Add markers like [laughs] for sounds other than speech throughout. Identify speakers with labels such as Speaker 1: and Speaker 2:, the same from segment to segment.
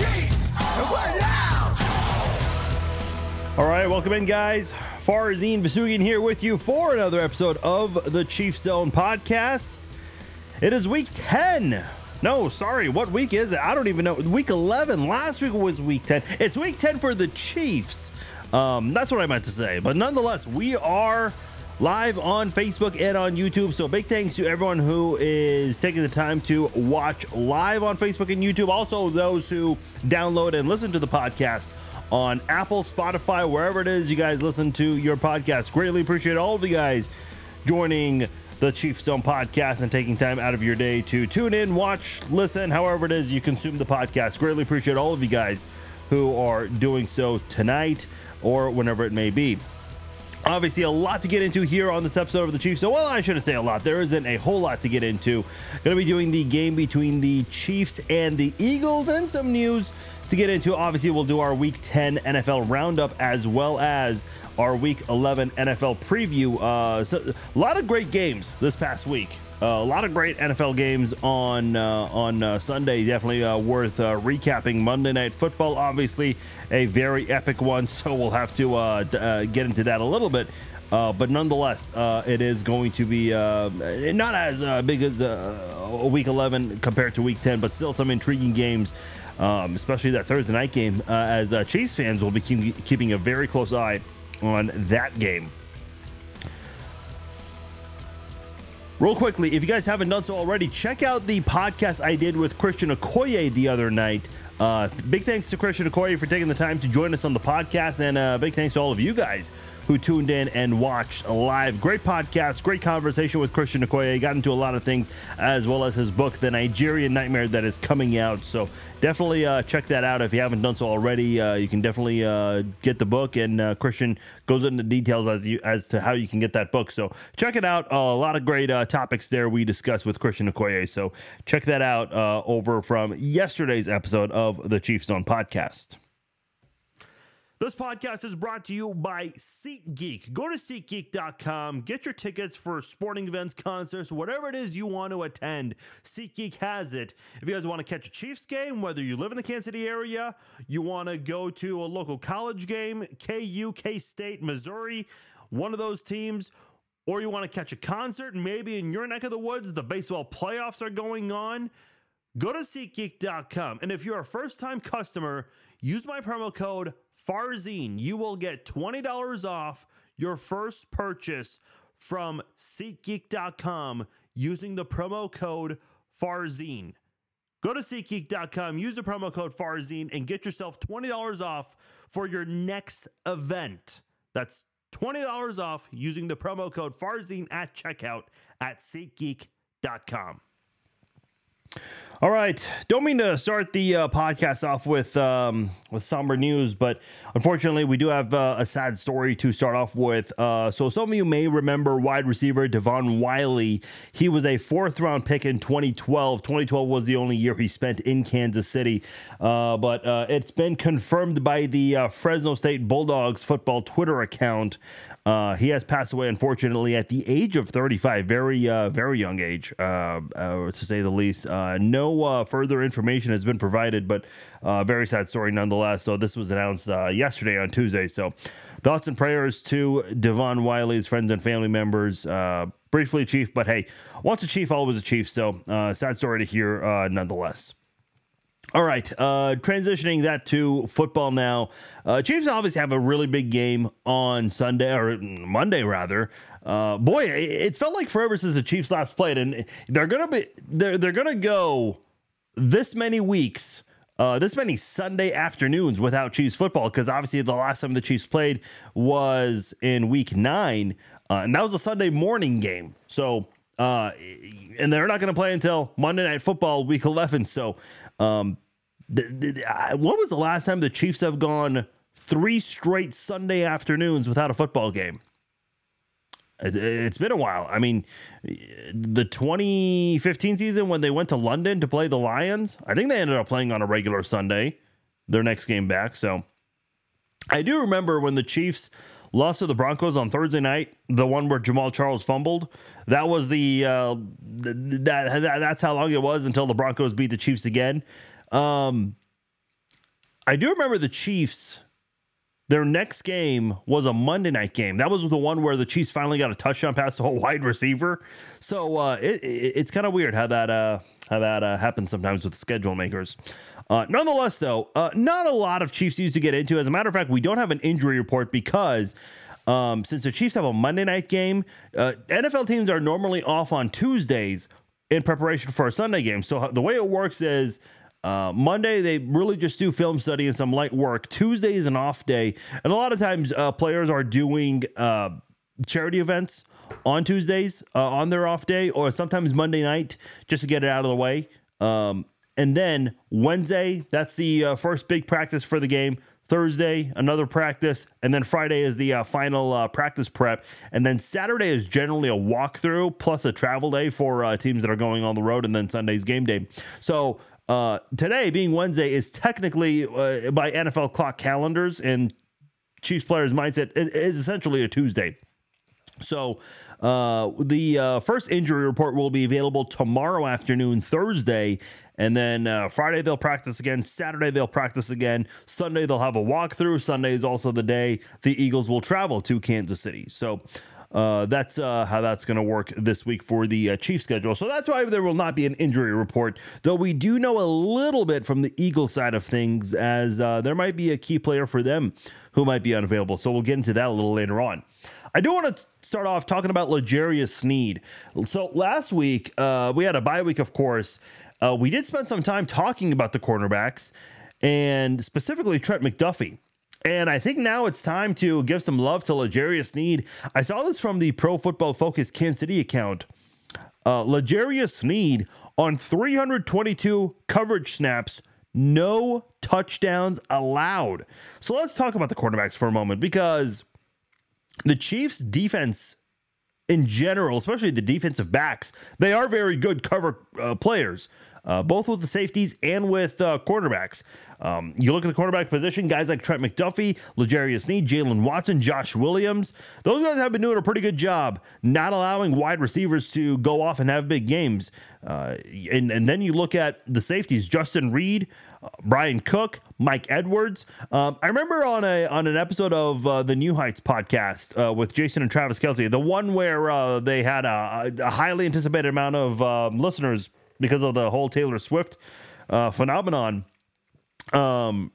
Speaker 1: Chiefs. We're.
Speaker 2: All right, welcome in, guys. Farzin Vasheghani here with you for another episode of the Chiefs Zone podcast. It is week 10. No, sorry, what week is it? I don't even know. Week 11. Last week was week 10. It's week 10 for the Chiefs. Um, that's what I meant to say. But nonetheless, we are live on Facebook and on YouTube. So big thanks to everyone who is taking the time to watch live on Facebook and YouTube. Also, those who download and listen to the podcast on Apple, Spotify, wherever it is you guys listen to your podcast. Greatly appreciate all of you guys joining the Chiefs Zone podcast and taking time out of your day to tune in, watch, listen, however it is you consume the podcast. Greatly appreciate all of you guys who are doing so tonight or whenever it may be. Obviously, a lot to get into here on this episode of the Chiefs. So, well, I shouldn't say a lot. There isn't a whole lot to get into. Going to be doing the game between the Chiefs and the Eagles and some news to get into. Obviously, we'll do our Week 10 NFL roundup as well as our Week 11 NFL preview. Uh, so a lot of great games this past week. Uh, a lot of great NFL games on uh, on uh, Sunday. Definitely uh, worth uh, recapping. Monday Night Football, obviously a very epic one. [laughs] So we'll have to uh, d- get into that a little bit. But nonetheless, it is going to be not as big as Week 11 compared to Week 10, but still some intriguing games, um, especially that Thursday night game. As Chiefs fans will be keep- keeping a very close eye on that game. Real quickly, if you guys haven't done so already, check out the podcast I did with Christian Okoye the other night. Uh, big thanks to Christian Okoye for taking the time to join us on the podcast, and uh, big thanks to all of you guys who tuned in and watched live. Great podcast, great conversation with Christian Okoye. Got into a lot of things, as well as his book, The Nigerian Nightmare, that is coming out. So definitely uh, check that out if you haven't done so already. Uh, you can definitely uh, get the book, and uh, Christian goes into details as you as to how you can get that book. So check it out. A lot of great uh, topics there we discuss with Christian Okoye. So check that out uh, over from yesterday's episode of the Chiefs Zone podcast. This podcast is brought to you by SeatGeek. Go to SeatGeek.com, get your tickets for sporting events, concerts, whatever it is you want to attend. SeatGeek has it. If you guys want to catch a Chiefs game, whether you live in the Kansas City area, you want to go to a local college game, KU, K State, Missouri, one of those teams, or you want to catch a concert, maybe in your neck of the woods, the baseball playoffs are going on. Go to SeatGeek.com. And if you're a first time customer, use my promo code FARZIN. You will get $20 off your first purchase from SeatGeek.com using the promo code FARZIN. Go to SeatGeek.com, use the promo code FARZIN, and get yourself $20 off for your next event. That's $20 off using the promo code FARZIN at checkout at SeatGeek.com. All right, don't mean to start the uh, podcast off with um, with somber news, but unfortunately, we do have uh, a sad story to start off with. Uh, so, some of you may remember wide receiver Devon Wylie. He was a fourth round pick in 2012. 2012 was the only year he spent in Kansas City, uh, but uh, it's been confirmed by the uh, Fresno State Bulldogs football Twitter account. He has passed away, unfortunately, at the age of 35. Very, very young age, to say the least. Uh, uh, further information has been provided, but uh, very sad story nonetheless. So this was announced uh, yesterday on Tuesday. So thoughts and prayers to Devon Wylie's friends and family members. Uh, briefly, Chief, but hey, once a Chief, always a Chief. So uh, sad story to hear, uh, nonetheless. All right, uh, transitioning that to football now. Uh, Chiefs obviously have a really big game on Sunday or Monday rather. Uh, boy, it- it's felt like forever since the Chiefs last played, and they're gonna be they're they're gonna go this many weeks. Uh, this many Sunday afternoons without Chiefs football because obviously the last time the Chiefs played was in Week Nine, uh, and that was a Sunday morning game. So, uh, and they're not going to play until Monday Night Football, Week Eleven. So, um, th- th- when was the last time the Chiefs have gone three straight Sunday afternoons without a football game? It's been a while. I mean, the 2015 season when they went to London to play the Lions, I think they ended up playing on a regular Sunday, their next game back. So I do remember when the Chiefs lost to the Broncos on Thursday night, the one where Jamaal Charles fumbled. That was the uh, th- that, that that's how long it was until the Broncos beat the Chiefs again. Um, I do remember the Chiefs. Their next game was a Monday night game. That was the one where the Chiefs finally got a touchdown pass to a [laughs] wide receiver. So uh, it, it, it's kind of weird how that uh, how that uh, happens sometimes with schedule makers. Uh, nonetheless, though, uh, not a lot of Chiefs news to get into. As a matter of fact, we don't have an injury report because um, since the Chiefs have a Monday night game, uh, NFL teams are normally off on Tuesdays in preparation for a Sunday game. So the way it works is uh, Monday, they really just do film study and some light work. Tuesday is an off day. And a lot of times, uh, players are doing uh, charity events on Tuesdays uh, on their off day, or sometimes Monday night just to get it out of the way. Um, and then Wednesday, that's the uh, first big practice for the game. Thursday, another practice, and then Friday is the uh, final uh, practice prep, and then Saturday is generally a walkthrough plus a travel day for uh, teams that are going on the road, and then Sunday's game day. So uh, today, being Wednesday, is technically uh, by NFL clock calendars and Chiefs players' mindset it is essentially a Tuesday. So uh, the uh, first injury report will be available tomorrow afternoon, Thursday, and then uh, Friday they'll practice again. Saturday they'll practice again. Sunday they'll have a walkthrough. Sunday is also the day the Eagles will travel to Kansas City. So uh, that's uh, how that's going to work this week for the uh, Chief schedule. So that's why there will not be an injury report, though we do know a little bit from the Eagle side of things, as uh, there might be a key player for them who might be unavailable. So we'll get into that a little later on. I do want to start off talking about L'Jarius Sneed. So last week, uh, we had a bye week, of course. Uh, we did spend some time talking about the cornerbacks and specifically Trent McDuffie. And I think now it's time to give some love to L'Jarius Sneed. I saw this from the Pro Football Focus Kansas City account. Uh, L'Jarius Sneed on 322 coverage snaps, no touchdowns allowed. So let's talk about the cornerbacks for a moment because the Chiefs' defense in general, especially the defensive backs, they are very good cover uh, players, uh, both with the safeties and with uh, cornerbacks. Um, you look at the quarterback position, guys like Trent McDuffie, L'Jarius Sneed, Jaylen Watson, Josh Williams, those guys have been doing a pretty good job not allowing wide receivers to go off and have big games. Uh, and, and then you look at the safeties, Justin Reid, uh, Bryan Cook, Mike Edwards. Um, I remember on a on an episode of uh, the New Heights podcast uh, with Jason and Travis Kelce, the one where uh, they had a, a, highly anticipated amount of um, listeners because of the whole Taylor Swift uh, phenomenon. Um,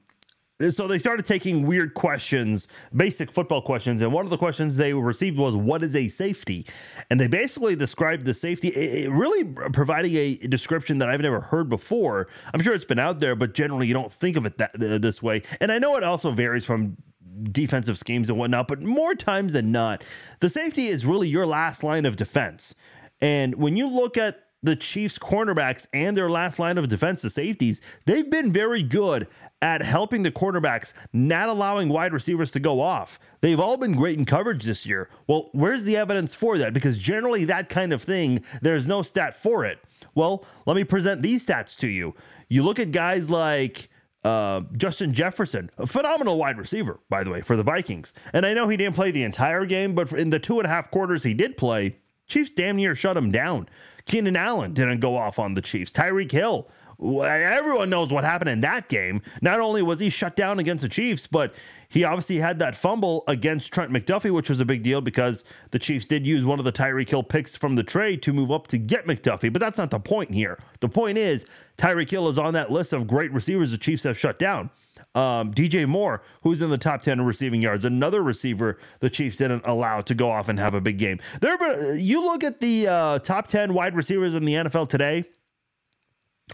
Speaker 2: so they started taking weird questions, basic football questions, and one of the questions they received was, "What is a safety?" And they basically described the safety, really providing a description that I've never heard before. I'm sure it's been out there, but generally you don't think of it that this way. And I know it also varies from defensive schemes and whatnot, but more times than not, the safety is really your last line of defense. And when you look at the Chiefs cornerbacks and their last line of defensive safeties, they've been very good at helping the cornerbacks, not allowing wide receivers to go off. They've all been great in coverage this year. Well, where's the evidence for that? Because generally, that kind of thing, there's no stat for it. Well, let me present these stats to you. You look at guys like uh, Justin Jefferson, a phenomenal wide receiver, by the way, for the Vikings. And I know he didn't play the entire game, but in the two and a half quarters he did play, Chiefs damn near shut him down. Keenan Allen didn't go off on the Chiefs. Tyreek Hill everyone knows what happened in that game. Not only was he shut down against the Chiefs, but he obviously had that fumble against Trent McDuffie, which was a big deal because the Chiefs did use one of the Tyreek Hill picks from the trade to move up to get McDuffie. But that's not the point here. The point is Tyreek Hill is on that list of great receivers the Chiefs have shut down. Um, DJ Moore, who's in the top 10 in receiving yards, another receiver the Chiefs didn't allow to go off and have a big game. There, but you look at the uh, top 10 wide receivers in the NFL today,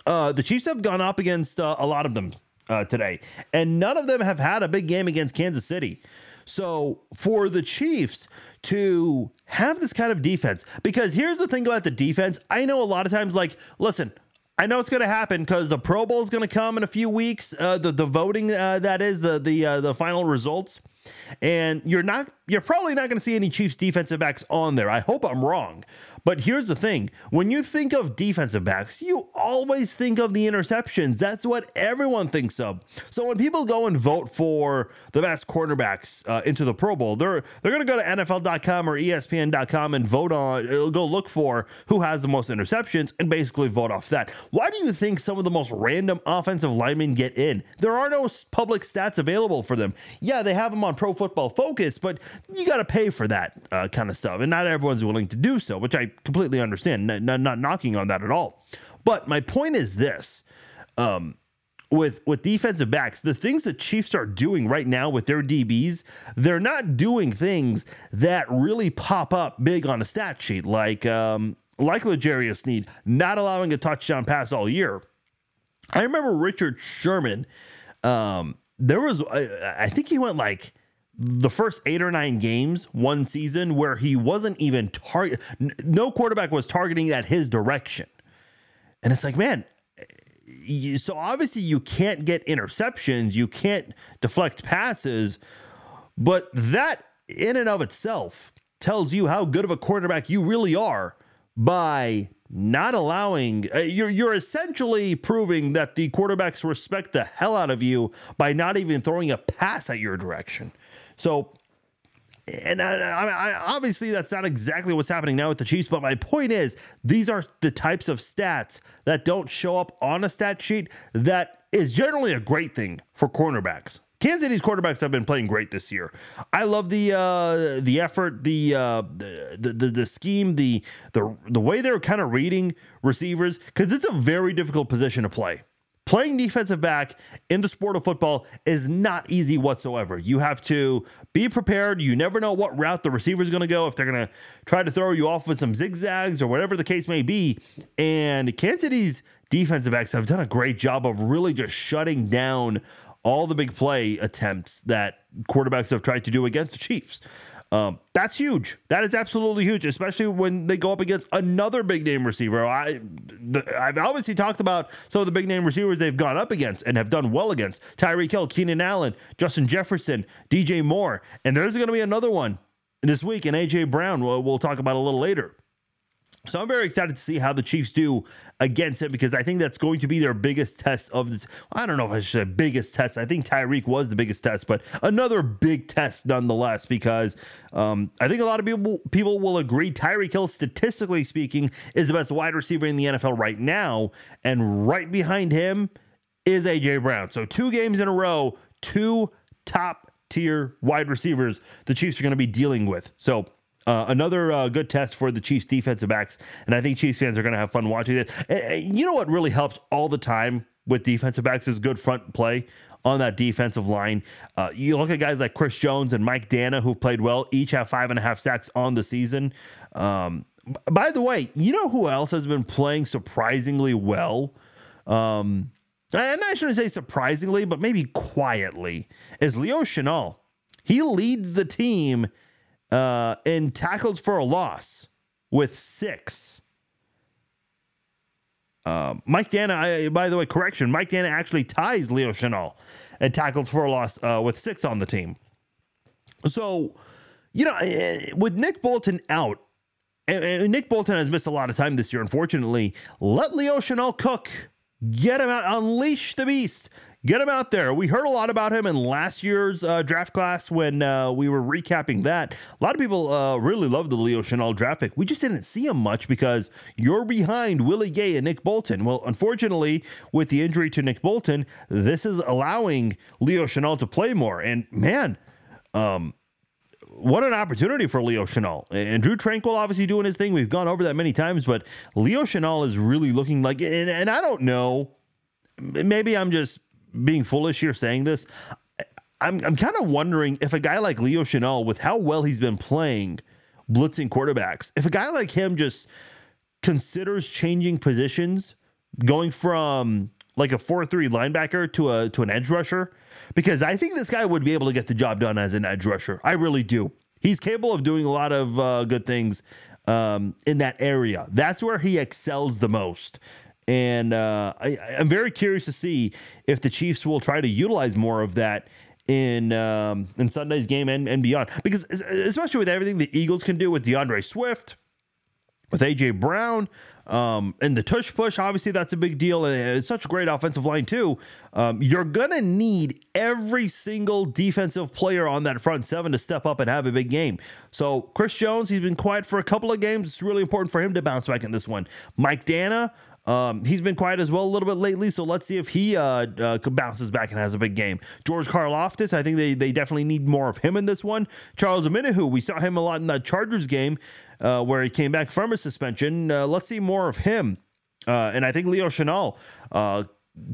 Speaker 2: uh, the Chiefs have gone up against uh, a lot of them uh, today, and none of them have had a big game against Kansas City. So for the Chiefs to have this kind of defense, because here's the thing about the defense, I know a lot of times, like, listen, I know it's going to happen because the Pro Bowl is going to come in a few weeks. Uh, the the voting uh, that is the the uh, the final results. And you're not you're probably not going to see any Chiefs defensive backs on there. I hope I'm wrong. But here's the thing when you think of defensive backs, you always think of the interceptions. That's what everyone thinks of. So when people go and vote for the best cornerbacks uh, into the Pro Bowl, they're they're going to go to NFL.com or ESPN.com and vote on, uh, go look for who has the most interceptions and basically vote off that. Why do you think some of the most random offensive linemen get in? There are no public stats available for them. Yeah, they have them on Pro Football Focus, but you got to pay for that uh, kind of stuff, and not everyone's willing to do so, which I completely understand. Not, not, knocking on that at all. But my point is this. Um, with with defensive backs, the things the Chiefs are doing right now with their DBs, they're not doing things that really pop up big on a stat sheet, like um, like L'Jarius Sneed not allowing a touchdown pass all year. I remember Richard Sherman. Um, there was, I, I think he went like the first eight or nine games one season where he wasn't even target no quarterback was targeting at his direction. And it's like man so obviously you can't get interceptions you can't deflect passes but that in and of itself tells you how good of a quarterback you really are by not allowing uh, you're you're essentially proving that the quarterbacks respect the hell out of you by not even throwing a pass at your direction so, and I, I, obviously that's not exactly what's happening now with the Chiefs, but my point is these are the types of stats that don't show up on a stat sheet that is generally a great thing for cornerbacks. Kansas City's quarterbacks have been playing great this year. I love the uh, the effort, the, uh, the the the scheme, the the the way they're kind of reading receivers because it's a very difficult position to play. Playing defensive back in the sport of football is not easy whatsoever. You have to be prepared. You never know what route the receiver is going to go, if they're going to try to throw you off with some zigzags or whatever the case may be. And Kansas City's defensive backs have done a great job of really just shutting down all the big play attempts that quarterbacks have tried to do against the Chiefs. Um, that's huge. That is absolutely huge, especially when they go up against another big name receiver. I, I've obviously talked about some of the big name receivers they've gone up against and have done well against Tyreek Hill, Keenan Allen, Justin Jefferson, DJ Moore, and there's going to be another one this week, and AJ Brown. We'll, we'll talk about a little later. So I'm very excited to see how the Chiefs do against him because I think that's going to be their biggest test of this. I don't know if I should say biggest test. I think Tyreek was the biggest test, but another big test nonetheless because um, I think a lot of people people will agree Tyreek Hill, statistically speaking, is the best wide receiver in the NFL right now, and right behind him is AJ Brown. So two games in a row, two top tier wide receivers the Chiefs are going to be dealing with. So uh, another uh, good test for the Chiefs defensive backs, and I think Chiefs fans are going to have fun watching this. And, you know what really helps all the time with defensive backs is good front play on that defensive line. Uh, you look at guys like Chris Jones and Mike Danna who've played well, each have five and a half sacks on the season. Um, by the way, you know who else has been playing surprisingly well? Um, and I shouldn't say surprisingly, but maybe quietly, is Leo Chenal. He leads the team uh, and tackled for a loss with six. Uh, Mike Danna, I, by the way, correction, Mike Danna actually ties Leo Chenal and tackles for a loss uh, with six on the team. So, you know, eh, with Nick Bolton out, and, and Nick Bolton has missed a lot of time this year, unfortunately. Let Leo Chenal cook. Get him out, unleash the beast. Get him out there. We heard a lot about him in last year's uh, draft class when uh, we were recapping that. A lot of people uh, really loved the Leo Chenal draft pick. We just didn't see him much because you're behind Willie Gay and Nick Bolton. Well, unfortunately, with the injury to Nick Bolton, this is allowing Leo Chenal to play more. And man, um, what an opportunity for Leo Chenal. And Drue Tranquill obviously doing his thing. We've gone over that many times, but Leo Chenal is really looking like, and, and I don't know, maybe I'm just being foolish here saying this. I'm, I'm kind of wondering if a guy like Leo Chenal, with how well he's been playing blitzing quarterbacks, if a guy like him just considers changing positions, going from like a 4-3 linebacker to a to an edge rusher, because I think this guy would be able to get the job done as an edge rusher. I really do. He's capable of doing a lot of uh, good things um, in that area. That's where he excels the most. And uh, I, am very curious to see if the Chiefs will try to utilize more of that in um, in Sunday's game and, and beyond. Because especially with everything the Eagles can do with D'Andre Swift, with AJ Brown, um, and the tush push, obviously that's a big deal, and it's such a great offensive line too. Um, you're gonna need every single defensive player on that front seven to step up and have a big game. So Chris Jones, he's been quiet for a couple of games. It's really important for him to bounce back in this one. Mike Danna. Um, he's been quiet as well a little bit lately, so let's see if he uh, uh, bounces back and has a big game. George Karlaftis, I think they, they definitely need more of him in this one. Charles Omenihu, we saw him a lot in that Chargers game uh, where he came back from a suspension. Uh, let's see more of him. Uh, and I think Leo Chenal uh,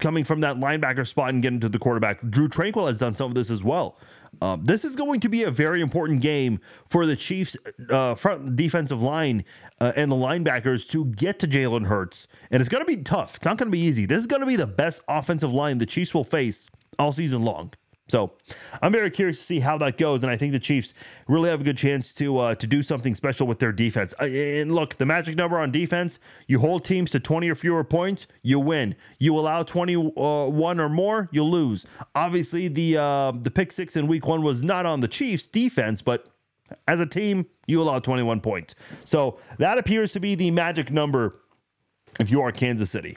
Speaker 2: coming from that linebacker spot and getting to the quarterback. Drue Tranquill has done some of this as well. Um, this is going to be a very important game for the Chiefs' uh, front defensive line uh, and the linebackers to get to Jalen Hurts. And it's going to be tough. It's not going to be easy. This is going to be the best offensive line the Chiefs will face all season long. So I'm very curious to see how that goes, and I think the Chiefs really have a good chance to uh, to do something special with their defense. And look, the magic number on defense: you hold teams to 20 or fewer points, you win. You allow 21 uh, or more, you lose. Obviously, the uh, the pick six in Week One was not on the Chiefs defense, but as a team, you allow 21 points. So that appears to be the magic number if you are Kansas City.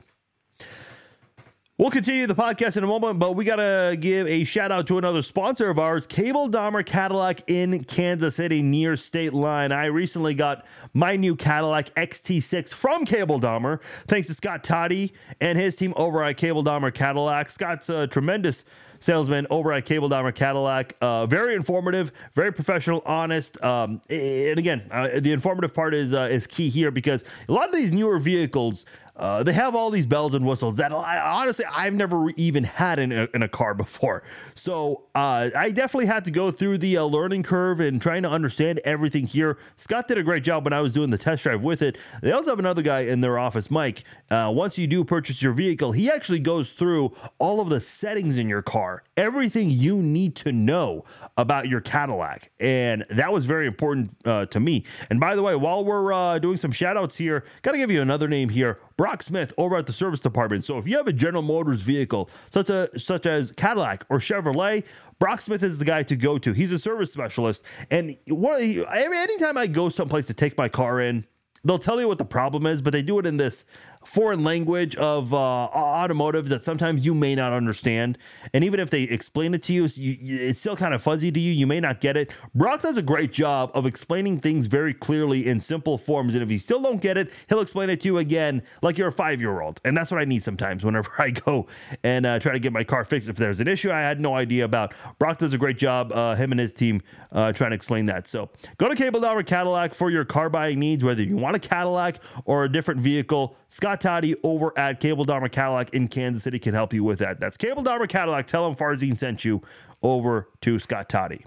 Speaker 2: We'll continue the podcast in a moment, but we got to give a shout out to another sponsor of ours, Cable Dahmer Cadillac in Kansas City near State Line. I recently got my new Cadillac XT6 from Cable Dahmer, thanks to Scott Toddy and his team over at Cable Dahmer Cadillac. Scott's a tremendous salesman over at Cable Dahmer Cadillac. Uh, very informative, very professional, honest. Um, and again, uh, the informative part is uh, is key here because a lot of these newer vehicles uh, they have all these bells and whistles that I, honestly I've never even had in a, in a car before. So uh, I definitely had to go through the uh, learning curve and trying to understand everything here. Scott did a great job when I was doing the test drive with it. They also have another guy in their office, Mike. Uh, once you do purchase your vehicle, he actually goes through all of the settings in your car, everything you need to know about your Cadillac, and that was very important uh, to me. And by the way, while we're uh, doing some shout outs here, got to give you another name here. Brock Smith over at the service department. So if you have a General Motors vehicle, such a such as Cadillac or Chevrolet, Brock Smith is the guy to go to. He's a service specialist, and what anytime I go someplace to take my car in, they'll tell you what the problem is, but they do it in this foreign language of uh, automotive that sometimes you may not understand. And even if they explain it to you, it's still kind of fuzzy to you. You may not get it. Brock does a great job of explaining things very clearly in simple forms. And if you still don't get it, he'll explain it to you again like you're a five year old. And that's what I need sometimes whenever [laughs] I go and uh, try to get my car fixed. If there's an issue I had no idea about, Brock does a great job, uh, him and his team, uh, trying to explain that. So go to Cable Dahmer Cadillac for your car buying needs, whether you want a Cadillac or a different vehicle. Scott Toddy over at Cable Dahmer Cadillac in Kansas City can help you with that. That's Cable Dahmer Cadillac. Tell him Farzin sent you over to Scott Toddy.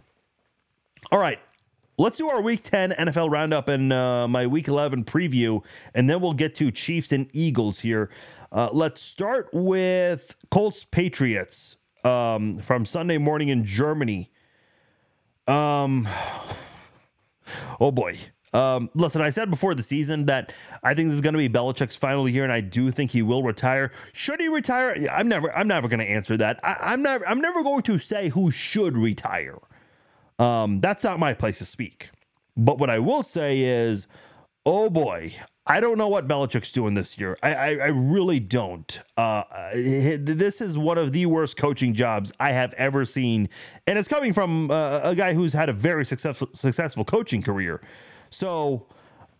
Speaker 2: All right. Let's do our week 10 NFL roundup and uh, my week 11 preview, and then we'll get to Chiefs and Eagles here. Uh, let's start with Colts Patriots um, from Sunday morning in Germany. Um, [sighs] oh boy. Um, listen, I said before the season that I think this is going to be Belichick's final year, and I do think he will retire. Should he retire? I'm never, I'm never going to answer that. I, am never, I'm never going to say who should retire. Um, that's not my place to speak. But what I will say is, oh boy, I don't know what Belichick's doing this year. I, I, I really don't. Uh, this is one of the worst coaching jobs I have ever seen, and it's coming from uh, a guy who's had a very successful successful coaching career. So,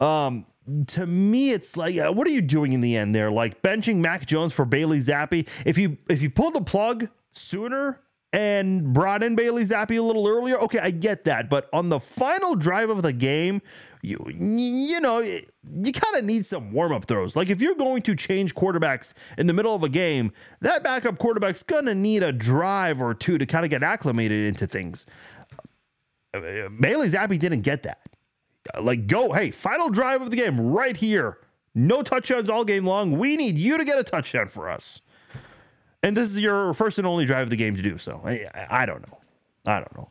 Speaker 2: um, to me, it's like, uh, what are you doing in the end there? Like benching Mac Jones for Bailey Zappe. If you if you pulled the plug sooner and brought in Bailey Zappe a little earlier, okay, I get that. But on the final drive of the game, you you know you kind of need some warm up throws. Like if you're going to change quarterbacks in the middle of a game, that backup quarterback's gonna need a drive or two to kind of get acclimated into things. Uh, Bailey Zappe didn't get that like go, hey, final drive of the game right here. No touchdowns all game long. We need you to get a touchdown for us. And this is your first and only drive of the game to do so. I, I don't know. I don't know.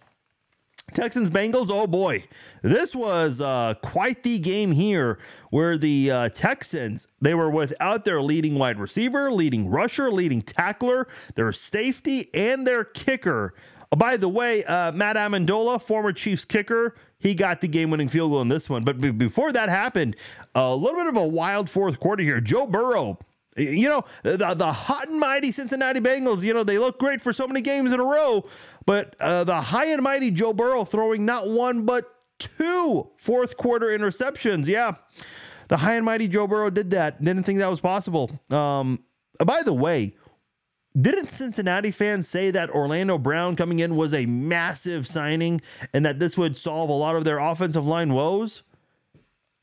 Speaker 2: Texans Bengals, oh boy. This was uh, quite the game here where the uh, Texans, they were without their leading wide receiver, leading rusher, leading tackler, their safety, and their kicker Oh, by the way, uh, Matt Ammendola, former Chiefs kicker, he got the game-winning field goal in this one. But b- before that happened, a little bit of a wild fourth quarter here. Joe Burrow, you know, the, the hot and mighty Cincinnati Bengals, you know, they look great for so many games in a row, but uh, the high and mighty Joe Burrow throwing not one but two fourth quarter interceptions. Yeah, the high and mighty Joe Burrow did that. Didn't think that was possible. Um, by the way, didn't Cincinnati fans say that Orlando Brown coming in was a massive signing and that this would solve a lot of their offensive line woes?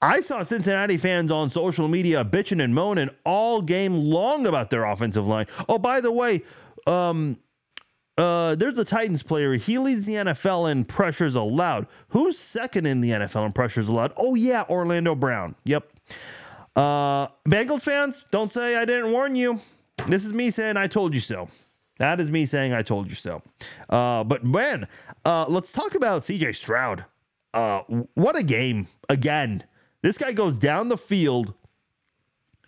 Speaker 2: I saw Cincinnati fans on social media bitching and moaning all game long about their offensive line. Oh, by the way, um, uh, there's a Titans player. He leads the NFL in pressures allowed. Who's second in the NFL in pressures allowed? Oh, yeah, Orlando Brown. Yep. Uh, Bengals fans, don't say I didn't warn you. This is me saying I told you so. That is me saying I told you so. Uh, but man, uh, let's talk about CJ Stroud. Uh, what a game again. This guy goes down the field,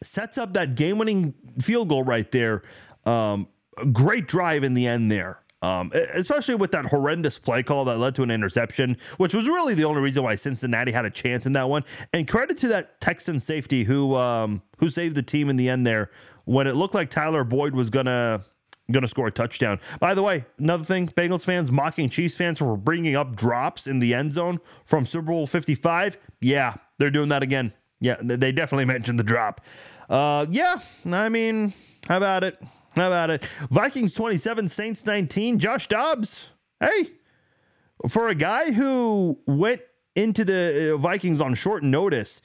Speaker 2: sets up that game winning field goal right there. Um, great drive in the end there. Um, especially with that horrendous play call that led to an interception, which was really the only reason why Cincinnati had a chance in that one. And credit to that Texan safety who um, who saved the team in the end there when it looked like Tyler Boyd was gonna gonna score a touchdown. By the way, another thing, Bengals fans mocking Chiefs fans for bringing up drops in the end zone from Super Bowl 55. Yeah, they're doing that again. Yeah, they definitely [laughs] mentioned the drop. Uh, yeah, I mean, how about it? How about it? Vikings 27, Saints 19. Josh Dobbs. Hey, for a guy who went into the uh, Vikings on short notice,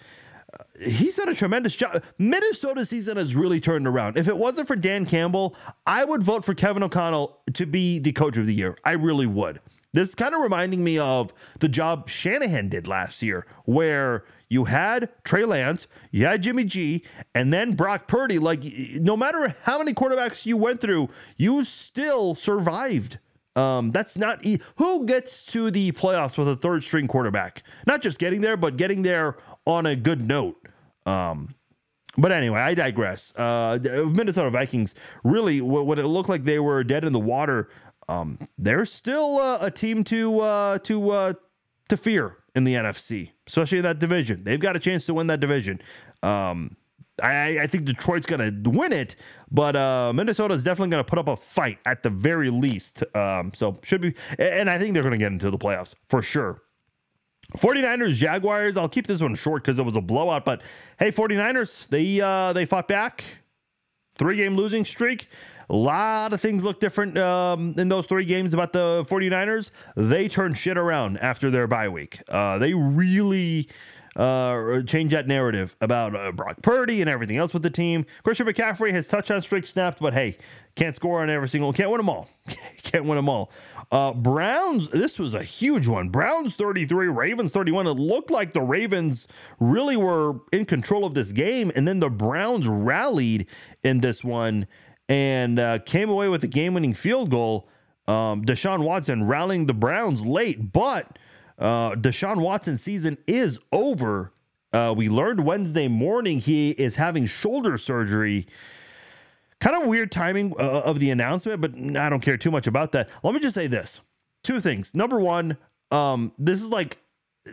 Speaker 2: he's done a tremendous job. Minnesota season has really turned around. If it wasn't for Dan Campbell, I would vote for Kevin O'Connell to be the coach of the year. I really would. This is kind of reminding me of the job Shanahan did last year, where you had Trey Lance, you had Jimmy G, and then Brock Purdy. Like, no matter how many quarterbacks you went through, you still survived. Um, that's not e- who gets to the playoffs with a third string quarterback. Not just getting there, but getting there on a good note. Um, but anyway, I digress. Uh, Minnesota Vikings really, what it looked like they were dead in the water. Um, they're still uh, a team to uh, to uh, to fear in the NFC, especially in that division. They've got a chance to win that division. Um, I, I, think Detroit's going to win it, but uh, Minnesota is definitely going to put up a fight at the very least. Um, so should be, and I think they're going to get into the playoffs for sure. 49ers Jaguars. I'll keep this one short because it was a blowout, but hey, 49ers, they uh, they fought back. Three game losing streak. A lot of things look different um, in those three games about the 49ers. They turned shit around after their bye week. Uh, they really uh, change that narrative about uh, Brock Purdy and everything else with the team. Christian McCaffrey has touchdown streak snapped, but hey, can't score on every single. Can't win them all. [laughs] can't win them all. Uh, Browns. This was a huge one. Browns 33, Ravens 31. It looked like the Ravens really were in control of this game, and then the Browns rallied in this one and uh, came away with a game-winning field goal. Um, Deshaun Watson rallying the Browns late, but uh, Deshaun Watson's season is over. Uh, we learned Wednesday morning he is having shoulder surgery. Kind of weird timing uh, of the announcement, but I don't care too much about that. Let me just say this: two things. Number one, um, this is like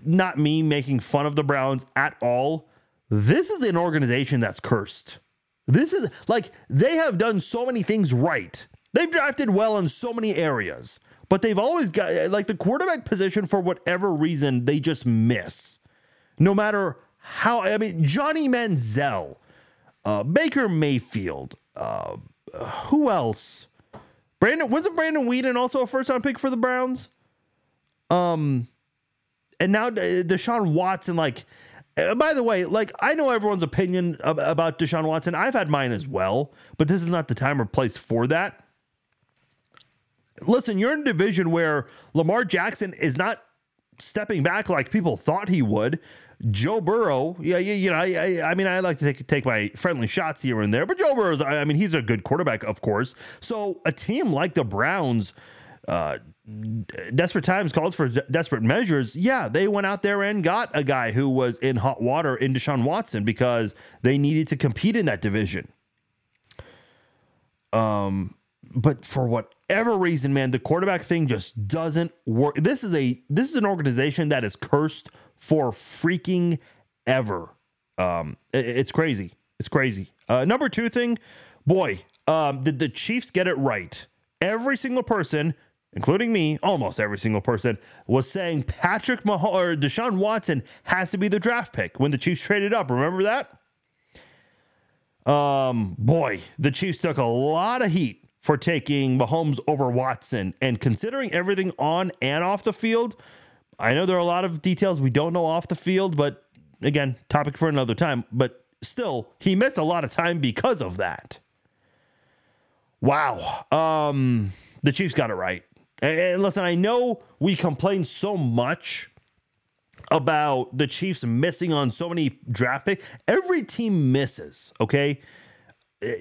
Speaker 2: not me making fun of the Browns at all. This is an organization that's cursed. This is like they have done so many things right. They've drafted well in so many areas, but they've always got like the quarterback position for whatever reason they just miss. No matter how, I mean, Johnny Manziel, uh, Baker Mayfield, uh, who else? Brandon wasn't Brandon Weeden also a first round pick for the Browns? Um, and now Deshaun Watson, like uh, by the way, like I know everyone's opinion about Deshaun Watson. I've had mine as well, but this is not the time or place for that. Listen, you're in a division where Lamar Jackson is not stepping back like people thought he would. Joe Burrow, yeah, you, you know, I, I, I, mean, I like to take take my friendly shots here and there, but Joe Burrow, I mean, he's a good quarterback, of course. So a team like the Browns, uh, desperate times calls for desperate measures. Yeah, they went out there and got a guy who was in hot water in Deshaun Watson because they needed to compete in that division. Um, but for whatever reason, man, the quarterback thing just doesn't work. This is a this is an organization that is cursed for freaking ever. Um, it- it's crazy. It's crazy. Uh, number two thing, boy, um, did the Chiefs get it right? Every single person, including me, almost every single person, was saying Patrick Mahomes or Deshaun Watson has to be the draft pick when the Chiefs traded up. Remember that? Um, boy, the Chiefs took a lot of heat for taking Mahomes over Watson, and considering everything on and off the field, I know there are a lot of details we don't know off the field, but again, topic for another time. But still, he missed a lot of time because of that. Wow. Um, the Chiefs got it right. And- listen, I know we complain so much about the Chiefs missing on so many draft picks. Every team misses, okay?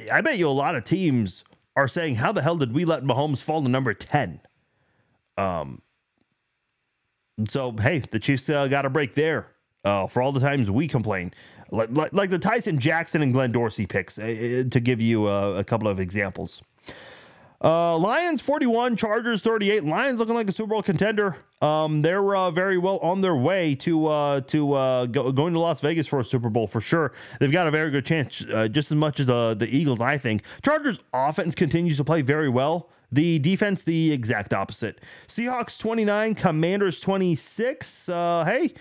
Speaker 2: I bet you a lot of teams are saying, How the hell did we let Mahomes fall to number 10? Um, so, hey, the Chiefs uh, got a break there uh, for all the times we complain. Like, like, the Tyson Jackson and Glenn Dorsey picks, uh, uh, to give you uh, a couple of examples. Uh, Lions 41, Chargers 38. Lions looking like a Super Bowl contender. Um, they're uh, very well on their way to uh, to uh, go, going to Las Vegas for a Super Bowl for sure. They've got a very good chance, uh, just as much as uh, the Eagles, I think. Chargers offense continues to play very well. The defense, the exact opposite. Seahawks 29, Commanders 26. Uh, hey,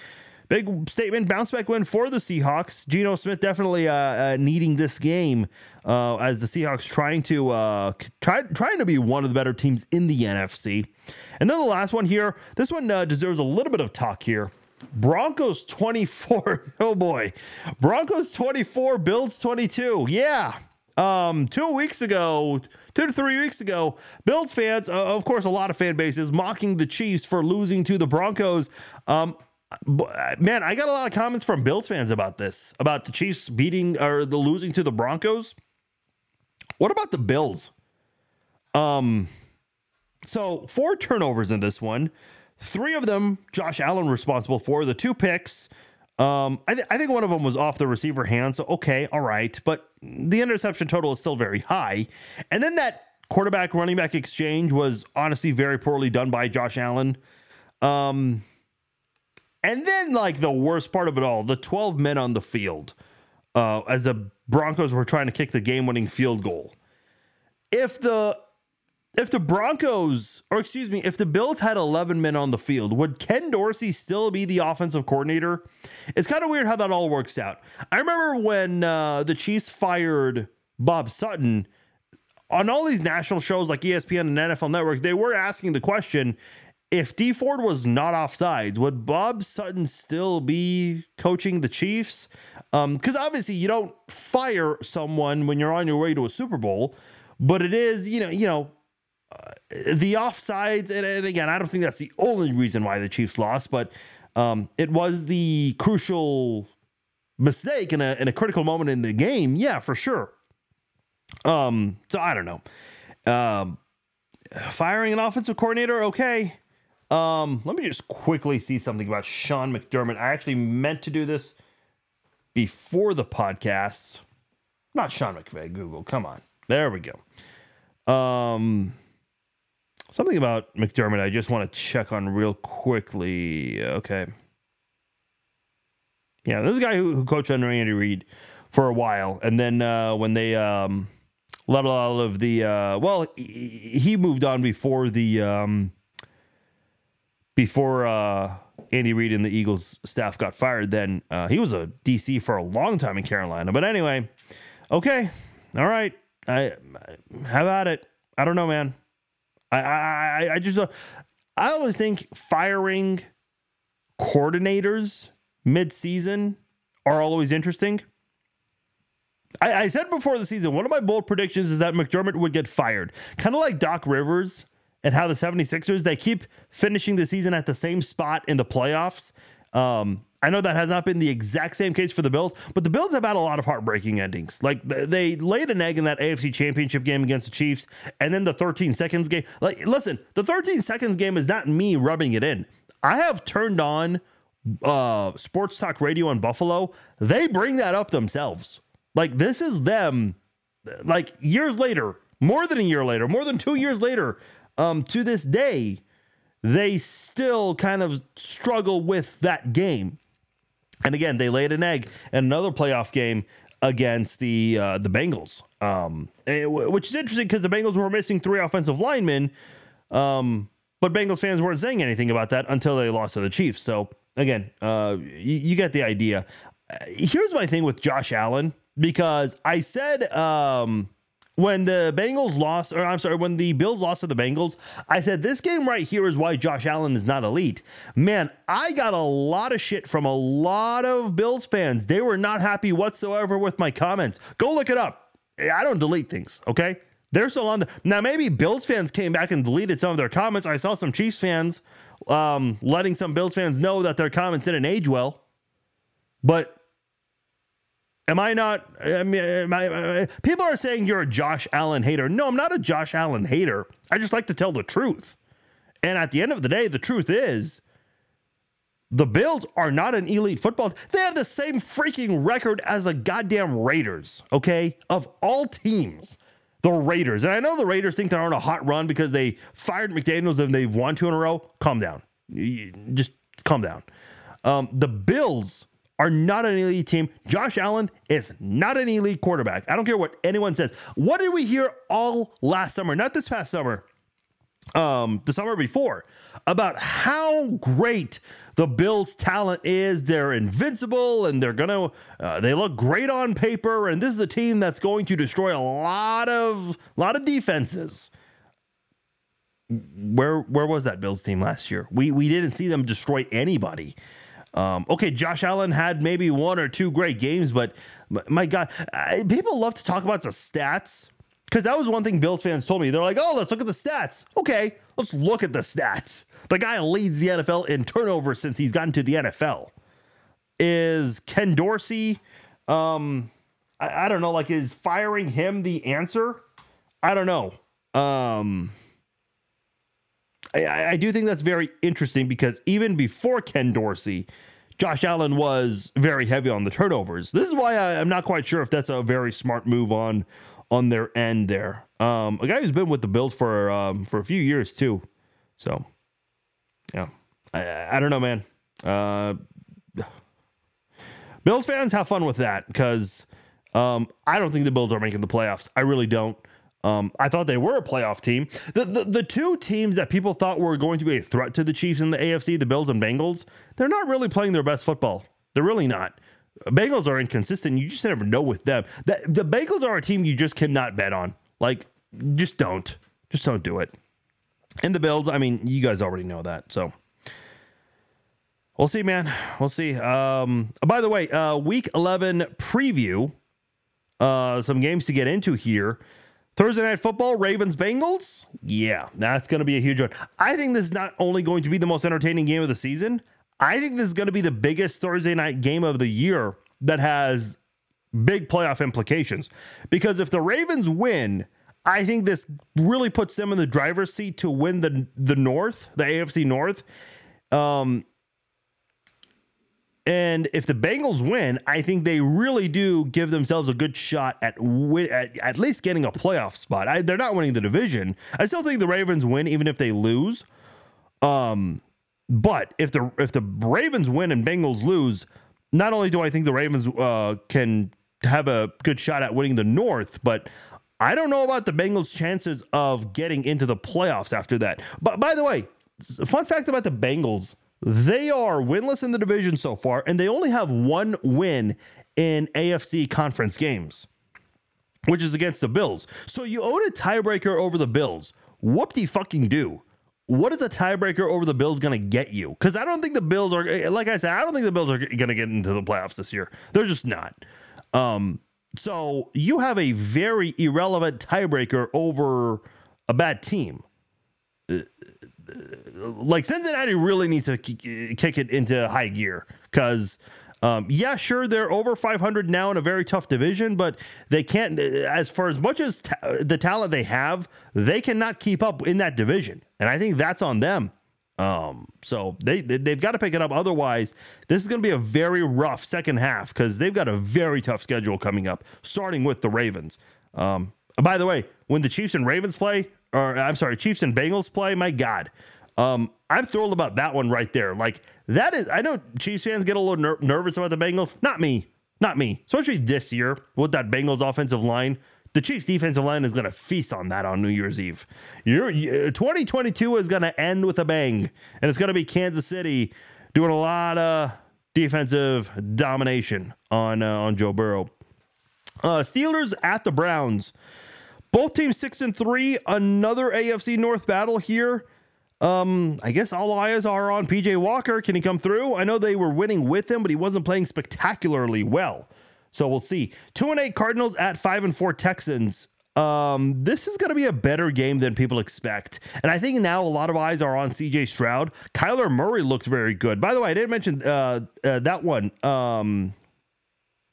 Speaker 2: big statement, bounce back win for the Seahawks. Geno Smith definitely uh, uh, needing this game uh, as the Seahawks trying to uh, try, trying to be one of the better teams in the NFC. And then the last one here, this one uh, deserves a little bit of talk here. Broncos 24. [laughs] Oh boy. Broncos 24, Bills 22. Yeah. Um, two weeks ago, two to three weeks ago, Bills fans, uh, of course, a lot of fan bases mocking the Chiefs for losing to the Broncos. Um, man, I got a lot of comments from Bills fans about this, about the Chiefs beating or the losing to the Broncos. What about the Bills? Um, so four turnovers in this one, three of them Josh Allen responsible for. The two picks, um, I, th- I think one of them was off the receiver hand. So okay, all right, but the interception total is still very high. And then that quarterback running back exchange was honestly very poorly done by Josh Allen. Um, and then like the worst part of it all, the 12 men on the field, uh, as the Broncos were trying to kick the game-winning field goal. If the if the Broncos, or excuse me, if the Bills had 11 men on the field, would Ken Dorsey still be the offensive coordinator? It's kind of weird how that all works out. I remember when uh, the Chiefs fired Bob Sutton on all these national shows like ESPN and NFL Network, they were asking the question if Dee Ford was not offsides, would Bob Sutton still be coaching the Chiefs? Because obviously you don't fire someone when you're on your way to a Super Bowl, but it is you know you know the offsides, and, and again, I don't think that's the only reason why the Chiefs lost, but um, it was the crucial mistake in a in a critical moment in the game. Yeah, for sure. Um, so I don't know. Um, firing an offensive coordinator, okay. Um, let me just quickly see something about Sean McDermott. I actually meant to do this before the podcast. Not Sean McVay, Google. Come on. There we go. Um, something about McDermott I just want to check on real quickly. Okay. Yeah, this is a guy who, who coached under Andy Reid for a while. And then uh, when they um, let a lot of the, uh, well, he, he moved on before the, um, before uh, Andy Reid and the Eagles staff got fired. Then uh, he was a DC for a long time in Carolina. But anyway, okay. All right. I, how about it? I don't know, man. I I I- I just uh, I always think firing coordinators mid-season are always interesting. I, I said before the season, one of my bold predictions is that McDermott would get fired. Kind of like Doc Rivers and how the 76ers, they keep finishing the season at the same spot in the playoffs. Um, I know that has not been the exact same case for the Bills, but the Bills have had a lot of heartbreaking endings. Like they laid an egg in that AFC Championship game against the Chiefs, and then the 13 seconds game. Like, listen, the 13 seconds game is not me rubbing it in. I have turned on uh, sports talk radio in Buffalo. They bring that up themselves. Like this is them. Like years later, more than a year later, more than two years later, um, to this day, they still kind of struggle with that game. And again, they laid an egg in another playoff game against the uh, the Bengals, um, eh, which is interesting because the Bengals were missing three offensive linemen, um, but Bengals fans weren't saying anything about that until they lost to the Chiefs. So again, uh, you, you get the idea. Uh, here's my thing with Josh Allen because I said um, when the Bengals lost, or I'm sorry, when the Bills lost to the Bengals, I said this game right here is why Josh Allen is not elite. Man, I got a lot of shit from a lot of Bills fans. They were not happy whatsoever with my comments. Go look it up. I don't delete things, okay? They're still on there. Now, maybe Bills fans came back and deleted some of their comments. I saw some Chiefs fans um, letting some Bills fans know that their comments didn't age well. But Am I not? I mean, am I, am I, people are saying you're a Josh Allen hater. No, I'm not a Josh Allen hater. I just like to tell the truth. And at the end of the day, the truth is the Bills are not an elite football. They have the same freaking record as the goddamn Raiders, okay? Of all teams, the Raiders. And I know the Raiders think they're on a hot run because they fired McDaniels and they've won two in a row. Calm down. Just calm down. Um, the Bills are not an elite team. Josh Allen is not an elite quarterback. I don't care what anyone says. What did we hear all last summer? Not this past summer, um, the summer before, about how great the Bills' talent is. They're invincible and they're gonna. Uh, they look great on paper, and this is a team that's going to destroy a lot of lot of defenses. Where where was that Bills team last year? We we didn't see them destroy anybody. Um, okay, Josh Allen had maybe one or two great games, but my God, I, people love to talk about the stats because that was one thing Bills fans told me. They're like, oh, let's look at the stats. Okay, let's look at the stats. The guy leads the NFL in turnover since he's gotten to the NFL. Is Ken Dorsey, um, I, I don't know, like, is firing him the answer? I don't know. Um, I, I do think that's very interesting because even before Ken Dorsey, Josh Allen was very heavy on the turnovers. This is why I, am not quite sure if that's a very smart move on on their end there. Um, a guy who's been with the Bills for um, for a few years too. So, yeah, I, I don't know, man. Uh, Bills fans have fun with that because um, I don't think the Bills are making the playoffs. I really don't. Um, I thought they were a playoff team. The, the, the two teams that people thought were going to be a threat to the Chiefs in the AFC, the Bills and Bengals, they're not really playing their best football. They're really not. Bengals are inconsistent. You just never know with them. The, the Bengals are a team you just cannot bet on. Like, just don't. Just don't do it. And the Bills, I mean, you guys already know that. So we'll see, man. We'll see. Um, by the way, uh, week 11 preview, uh, some games to get into here. Thursday night football, Ravens Bengals. Yeah, that's going to be a huge one. I think this is not only going to be the most entertaining game of the season, I think this is going to be the biggest Thursday night game of the year that has big playoff implications. Because if the Ravens win, I think this really puts them in the driver's seat to win the the North, the AFC North. Um, and if the Bengals win, I think they really do give themselves a good shot at at, at least getting a playoff spot. I, they're not winning the division. I still think the Ravens win, even if they lose. Um, but if the if the Ravens win and Bengals lose, not only do I think the Ravens uh, can have a good shot at winning the North, but I don't know about the Bengals' chances of getting into the playoffs after that. But by the way, fun fact about the Bengals they are winless in the division so far, and they only have one win in AFC conference games, which is against the Bills. So you own a tiebreaker over the Bills. Whoop de fucking do. What is a tiebreaker over the Bills going to get you? Because I don't think the Bills are, like I said, I don't think the Bills are going to get into the playoffs this year. They're just not. Um, so you have a very irrelevant tiebreaker over a bad team like Cincinnati really needs to kick it into high gear because. Um, yeah, sure, they're over 500 now in a very tough division, but they can't, as far as much as ta- the talent they have, they cannot keep up in that division. And I think that's on them. Um, so they, they have got to pick it up. Otherwise, this is going to be a very rough second half because they've got a very tough schedule coming up, starting with the Ravens. Um, By the way, when the Chiefs and Ravens play, or I'm sorry, Chiefs and Bengals play, my God, um, I'm thrilled about that one right there. Like that is, I know Chiefs fans get a little ner- nervous about the Bengals. Not me, not me. Especially this year with that Bengals offensive line. The Chiefs defensive line is going to feast on that on New Year's Eve. Your 2022 is going to end with a bang, and it's going to be Kansas City doing a lot of defensive domination on uh, on Joe Burrow. Uh, Steelers at the Browns. Both teams six and three. Another AFC North battle here. Um, I guess all eyes are on PJ Walker. Can he come through? I know they were winning with him, but he wasn't playing spectacularly well. So we'll see. Two and eight Cardinals at five and four Texans. Um, this is going to be a better game than people expect. And I think now a lot of eyes are on CJ Stroud. Kyler Murray looked very good. By the way, I didn't mention uh, uh, that one. Um,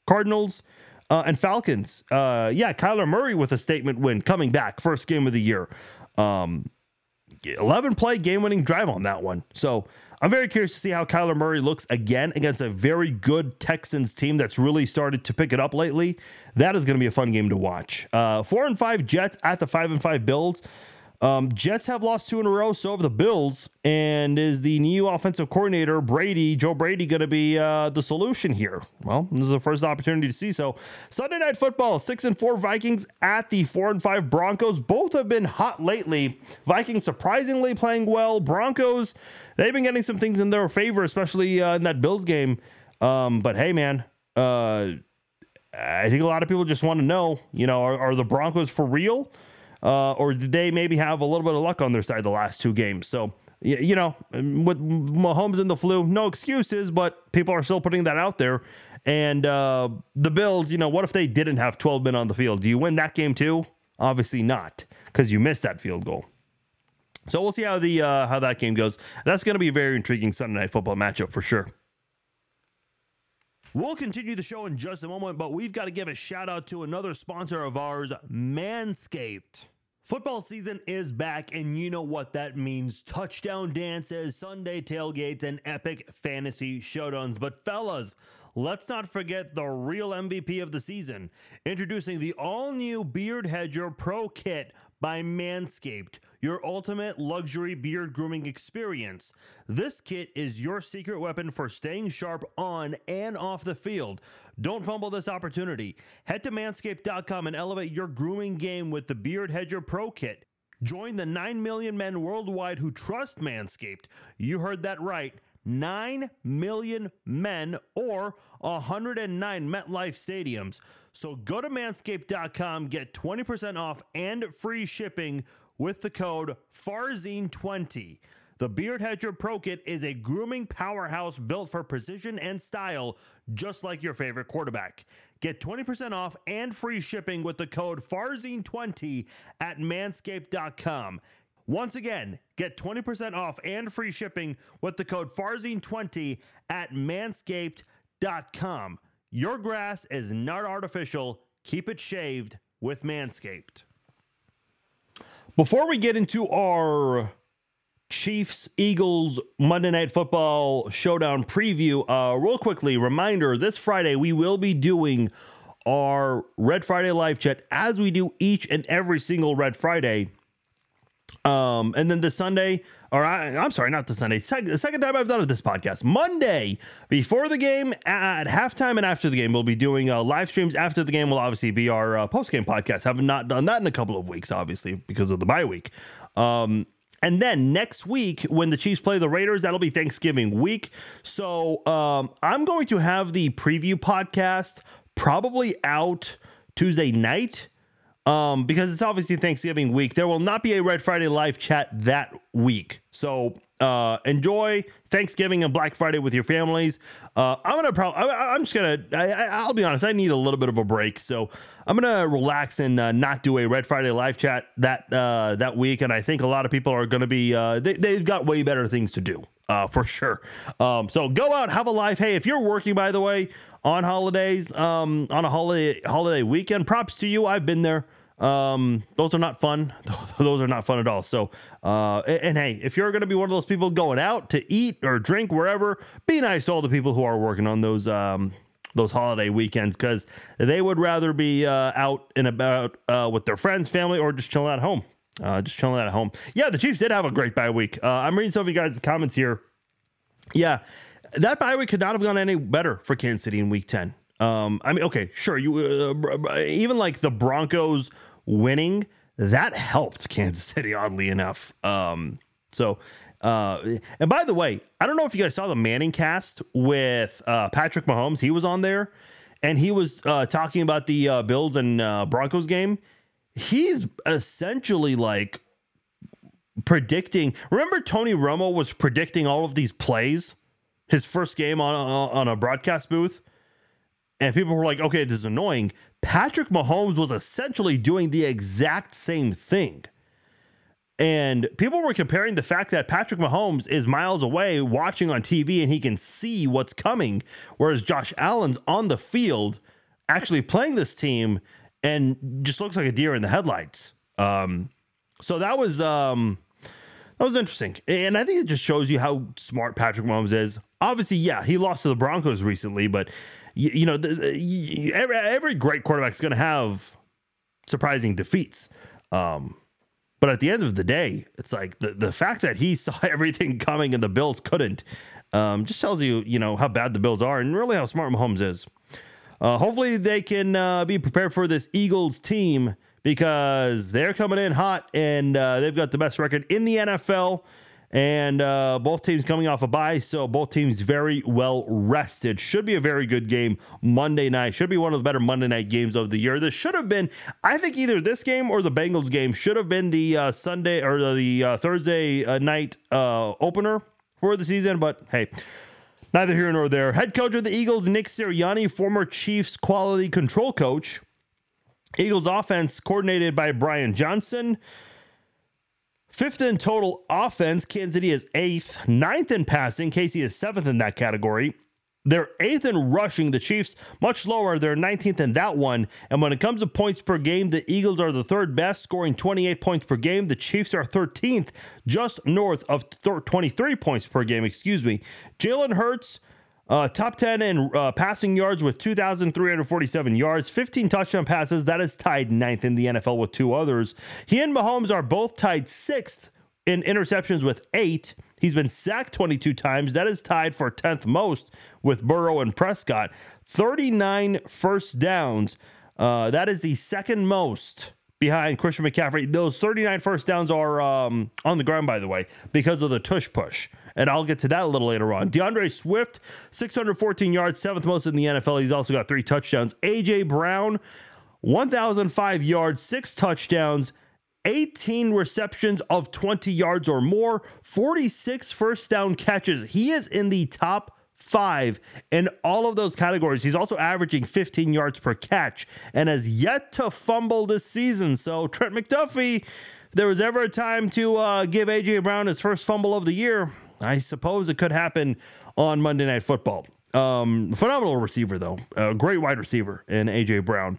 Speaker 2: Cardinals uh, and Falcons. Uh, yeah, Kyler Murray with a statement win coming back, first game of the year. Um, 11 play game winning drive on that one. So I'm very curious to see how Kyler Murray looks again against a very good Texans team that's really started to pick it up lately. That is going to be a fun game to watch. Uh, four and five Jets at the five and five Bills. Um, Jets have lost two in a row, so have the Bills. And is the new offensive coordinator, Brady, Joe Brady, going to be uh, the solution here? Well, this is the first opportunity to see so. Sunday night football, six and four Vikings at the four and five Broncos. Both have been hot lately. Vikings surprisingly playing well. Broncos, they've been getting some things in their favor, especially uh, in that Bills game. Um, but hey, man, uh, I think a lot of people just want to know, you know, are, are the Broncos for real? Uh, or did they maybe have a little bit of luck on their side the last two games? So, you know, with Mahomes and the flu, no excuses, but people are still putting that out there. And uh, the Bills, you know, what if they didn't have 12 men on the field? Do you win that game too? Obviously not, because you missed that field goal. So we'll see how the uh, how that game goes. That's going to be a very intriguing Sunday night football matchup for sure. We'll continue the show in just a moment, but we've got to give a shout out to another sponsor of ours, Manscaped. Football season is back, and you know what that means touchdown dances, Sunday tailgates, and epic fantasy showdowns. But, fellas, let's not forget the real MVP of the season. Introducing the all new Beard Hedger Pro Kit by Manscaped, your ultimate luxury beard grooming experience. This kit is your secret weapon for staying sharp on and off the field. Don't fumble this opportunity. Head to manscaped.com and elevate your grooming game with the Beard Hedger Pro Kit. Join the 9 million men worldwide who trust Manscaped. You heard that right. 9 million men or 109 MetLife stadiums. So go to manscaped.com, get 20% off and free shipping with the code FARZIN20. The Beard Hedger Pro Kit is a grooming powerhouse built for precision and style, just like your favorite quarterback. Get 20% off and free shipping with the code FARZIN20 at manscaped.com. Once again, get 20% off and free shipping with the code FARZIN20 at manscaped.com. Your grass is not artificial. Keep it shaved with Manscaped. Before we get into our Chiefs Eagles Monday Night Football Showdown preview, uh, real quickly, reminder this Friday we will be doing our Red Friday live chat as we do each and every single Red Friday. Um, and then the Sunday, or I, am sorry, not the Sunday, the second time I've done it this podcast, Monday before the game, at halftime, and after the game, we'll be doing uh, live streams. After the game will obviously be our uh, post game podcast. Have not done that in a couple of weeks, obviously because of the bye week. Um, and then next week, when the Chiefs play the Raiders, that'll be Thanksgiving week. So um, I'm going to have the preview podcast probably out Tuesday night um, because it's obviously Thanksgiving week. There will not be a Red Friday live chat that week. So uh, enjoy Thanksgiving and Black Friday with your families. Uh, I'm gonna probably, I'm just gonna, I, will be honest, I need a little bit of a break, so I'm gonna relax and uh, not do a Red Friday live chat that uh, that week. And I think a lot of people are gonna be, uh, they, they've got way better things to do. Uh, for sure. Um, so go out, have a life. Hey, if you're working, by the way, on holidays, um, on a holiday holiday weekend, props to you. I've been there. Um, those are not fun. [laughs] those are not fun at all. So, uh, and, and hey, if you're going to be one of those people going out to eat or drink wherever, be nice to all the people who are working on those, um, those holiday weekends because they would rather be uh, out and about uh, with their friends, family, or just chilling at home. Uh, just chilling at home. Yeah, the Chiefs did have a great bye week. Uh, I'm reading some of you guys' comments here. Yeah, that bye week could not have gone any better for Kansas City in Week 10. Um, I mean, okay, sure, you uh, even like the Broncos winning that helped Kansas [laughs] City, oddly enough. Um, so, uh, and by the way, I don't know if you guys saw the Manning cast with uh, Patrick Mahomes. He was on there, and he was uh, talking about the uh, Bills and uh, Broncos game. He's essentially like predicting. Remember, Tony Romo was predicting all of these plays. His first game on on a broadcast booth, and people were like, "Okay, this is annoying." Patrick Mahomes was essentially doing the exact same thing. And people were comparing the fact that Patrick Mahomes is miles away watching on TV and he can see what's coming, whereas Josh Allen's on the field actually playing this team and just looks like a deer in the headlights. Um, so that was um, that was interesting, and I think it just shows you how smart Patrick Mahomes is. Obviously, yeah, he lost to the Broncos recently, but you, you know, the, the, every, every great quarterback is going to have surprising defeats. Um, but at the end of the day, it's like the, the fact that he [laughs] saw everything coming and the Bills couldn't um, just tells you, you know, how bad the Bills are and really how smart Mahomes is. Uh, hopefully, they can uh, be prepared for this Eagles team because they're coming in hot and uh, they've got the best record in the NFL and uh, both teams coming off a bye, so both teams very well rested. Should be a very good game Monday night. Should be one of the better Monday night games of the year. This should have been, I think, either this game or the Bengals game should have been the uh, Sunday or the uh, Thursday uh, night uh, opener for the season. But hey. Neither here nor there. Head coach of the Eagles, Nick Sirianni, former Chiefs quality control coach. Eagles offense coordinated by Brian Johnson. Fifth in total offense, Kansas City is eighth. Ninth in passing, KC is seventh in that category. They're eighth in rushing. The Chiefs much lower. They're 19th in that one. And when it comes to points per game, the Eagles are the third best, scoring 28 points per game. The Chiefs are 13th, just north of 23 points per game. Excuse me. Jalen Hurts uh, top 10 in uh, passing yards with 2,347 yards, 15 touchdown passes. That is tied ninth in the NFL with two others. He and Mahomes are both tied sixth in interceptions with eight. He's been sacked 22 times. That is tied for 10th most with Burrow and Prescott. 39 first downs. Uh, that is the second most behind Christian McCaffrey. Those 39 first downs are um, on the ground, by the way, because of the tush push and I'll get to that a little later on. D'Andre Swift, 614 yards, seventh most in the NFL. He's also got three touchdowns. AJ Brown, 1,005 yards, six touchdowns. 18 receptions of 20 yards or more, 46 first down catches. He is in the top five in all of those categories. He's also averaging 15 yards per catch and has yet to fumble this season. So, Trent McDuffie, there was ever a time to uh, give AJ Brown his first fumble of the year, I suppose it could happen on Monday Night Football. Um, phenomenal receiver, though. A great wide receiver in A.J. Brown.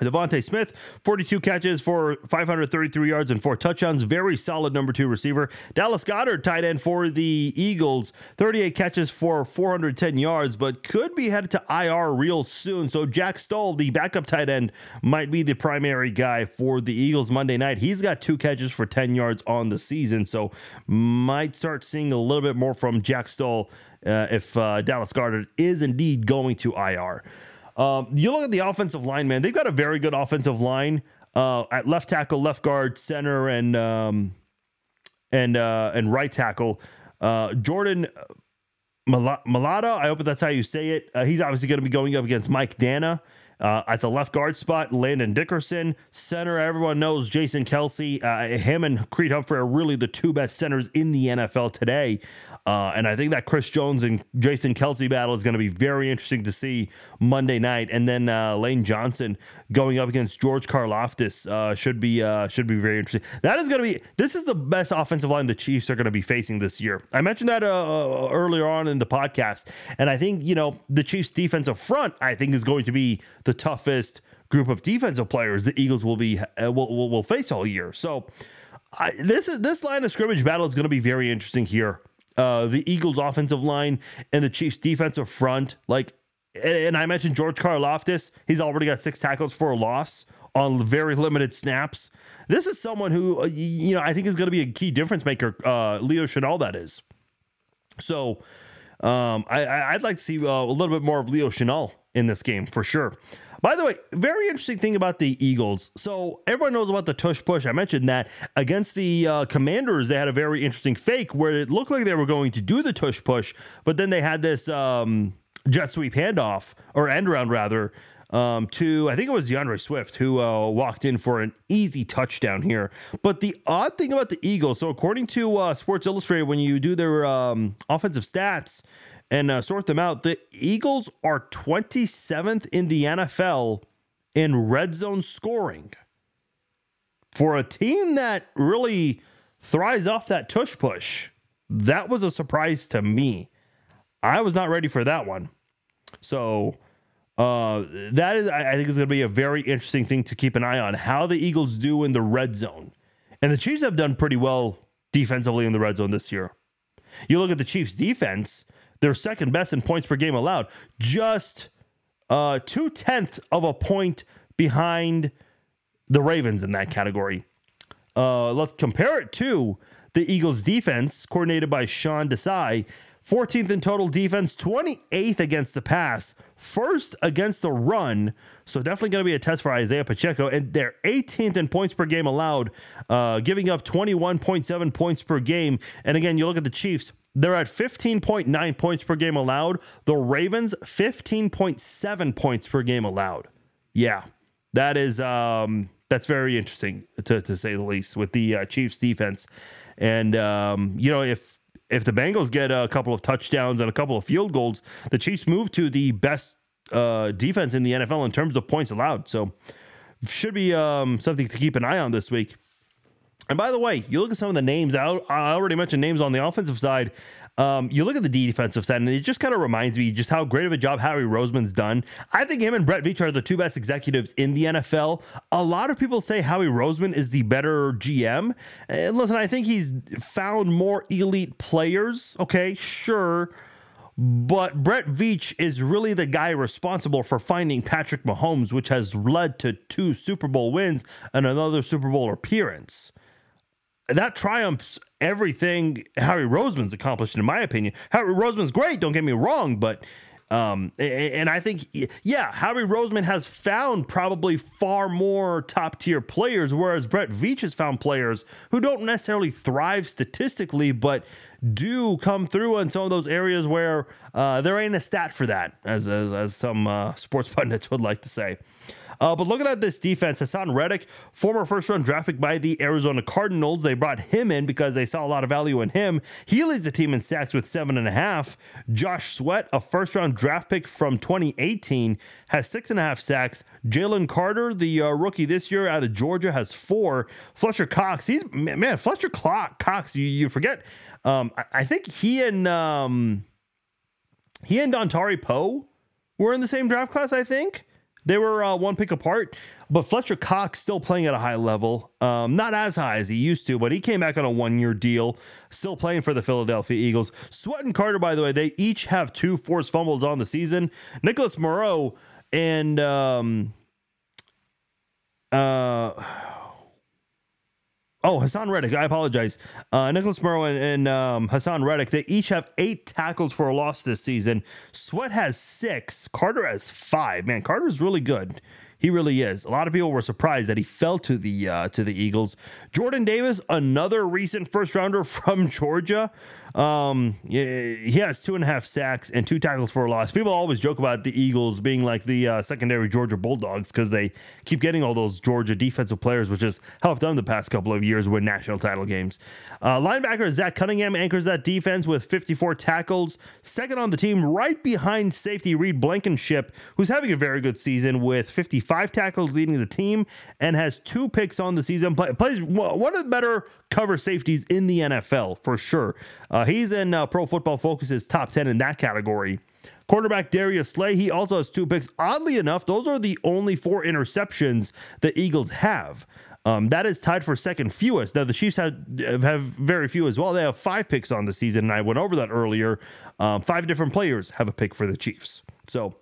Speaker 2: DeVonta Smith, 42 catches for 533 yards and four touchdowns. Very solid number two receiver. Dallas Goedert, tight end for the Eagles, 38 catches for 410 yards, but could be headed to IR real soon. So Jack Stoll, the backup tight end, might be the primary guy for the Eagles Monday night. He's got two catches for 10 yards on the season, so might start seeing a little bit more from Jack Stoll uh, if uh, Dallas Goedert is indeed going to IR. Um, you look at the offensive line, man. They've got a very good offensive line uh, at left tackle, left guard, center, and um, and uh, and right tackle. Uh, Jordan Mailata, I hope that's how you say it. Uh, he's obviously going to be going up against Mike Danna. Uh, at the left guard spot, Landon Dickerson. Center, everyone knows Jason Kelce. Uh, him and Creed Humphrey are really the two best centers in the NFL today. Uh, and I think that Chris Jones and Jason Kelce battle is going to be very interesting to see Monday night. And then uh, Lane Johnson going up against George Karlaftis uh, should be uh, should be very interesting. That is going to be this is the best offensive line the Chiefs are going to be facing this year. I mentioned that uh, earlier on in the podcast, and I think you know the Chiefs' defensive front I think is going to be the toughest group of defensive players the Eagles will be uh, will, will, will face all year. So. I, this is this line of scrimmage battle is going to be very interesting here uh, the Eagles' offensive line and the Chiefs' defensive front. Like, and, and I mentioned George Karlaftis. He's already got six tackles for a loss on very limited snaps. This is someone who, uh, you know, I think is going to be a key difference maker. Uh, Leo Chenal, that is. So um, I, I'd like to see uh, a little bit more of Leo Chenal in this game for sure. By the way, very interesting thing about the Eagles. So everyone knows about the tush push. I mentioned that against the uh, Commanders, they had a very interesting fake where it looked like they were going to do the tush push, but then they had this um, jet sweep handoff or end round rather um, to I think it was D'Andre Swift who uh, walked in for an easy touchdown here. But the odd thing about the Eagles, so according to uh, Sports Illustrated, when you do their um, offensive stats and uh, sort them out, the Eagles are 27th in the NFL in red zone scoring. For a team that really thrives off that tush push, that was a surprise to me. I was not ready for that one. So uh, that is, I, think, is going to be a very interesting thing to keep an eye on how the Eagles do in the red zone. And the Chiefs have done pretty well defensively in the red zone this year. You look at the Chiefs' defense; they're second best in points per game allowed, just uh, two tenths of a point behind the Ravens in that category. Uh, let's compare it to the Eagles' defense, coordinated by Sean Desai. 14th in total defense, 28th against the pass, first against the run. So definitely going to be a test for Isaiah Pacheco. And they're 18th in points per game allowed, uh, giving up 21.7 points per game. And again, you look at the Chiefs, they're at 15.9 points per game allowed. The Ravens, 15.7 points per game allowed. Yeah, that is um, that's very interesting to, to say the least with the uh, Chiefs defense. And um, you know, if if the Bengals get a couple of touchdowns and a couple of field goals, the Chiefs move to the best uh, defense in the NFL in terms of points allowed. So should be um, something to keep an eye on this week. And by the way, you look at some of the names. I already mentioned names on the offensive side. Um, you look at the defensive side, and it just kind of reminds me just how great of a job Howie Roseman's done. I think him and Brett Veach are the two best executives in the NFL. A lot of people say Howie Roseman is the better GM. And listen, I think he's found more elite players. Okay, sure. But Brett Veach is really the guy responsible for finding Patrick Mahomes, which has led to two Super Bowl wins and another Super Bowl appearance that triumphs everything Howie Roseman's accomplished, in my opinion. Howie Roseman's great, don't get me wrong, but um, and I think, yeah, Howie Roseman has found probably far more top tier players, whereas Brett Veach has found players who don't necessarily thrive statistically, but do come through in some of those areas where uh, there ain't a stat for that, as, as, as some uh, sports [laughs] pundits would like to say. Uh, but looking at this defense, Haason Reddick, former first round draft pick by the Arizona Cardinals, they brought him in because they saw a lot of value in him. He leads the team in sacks with seven and a half. Josh Sweat, a first round draft pick from 2018, has six and a half sacks. Jalen Carter, the uh, rookie this year out of Georgia, has four. Fletcher Cox, he's man, Fletcher Cox, you, you forget. Um, I, I, think he and um, he and Dontari Poe were in the same draft class, I think. They were uh, one pick apart, but Fletcher Cox still playing at a high level. Um, not as high as he used to, but he came back on a one year deal, still playing for the Philadelphia Eagles. Sweat and Carter, by the way, they each have two forced fumbles on the season. Nicholas Morrow and um, uh, Oh, Haason Reddick. I apologize. Uh, Nicholas Morrow and, um, Haason Reddick, they each have eight tackles for a loss this season. Sweat has six. Carter has five. Man, Carter's really good. He really is. A lot of people were surprised that he fell to the uh, to the Eagles. Jordan Davis, another recent first rounder [laughs] from Georgia. Um, he has two and a half sacks and two tackles for a loss. People always joke about the Eagles being like the uh, secondary Georgia Bulldogs because they keep getting all those Georgia defensive players, which has helped them the past couple of years win national title games. Uh, linebacker Zach Cunningham anchors that defense with 54 tackles, second on the team, right behind safety Reed Blankenship, who's having a very good season with 55 tackles leading the team and has two picks on the season. Play, plays one of the better cover safeties in the NFL for sure. Uh, he's in uh, Pro Football Focus's top 10 in that category. Quarterback Darius Slay, he also has two picks. Oddly enough, those are the only four interceptions the Eagles have. Um, that is tied for second fewest. Now the Chiefs have have very few as well. They have five picks on the season, and I went over that earlier. Um, five different players have a pick for the Chiefs. So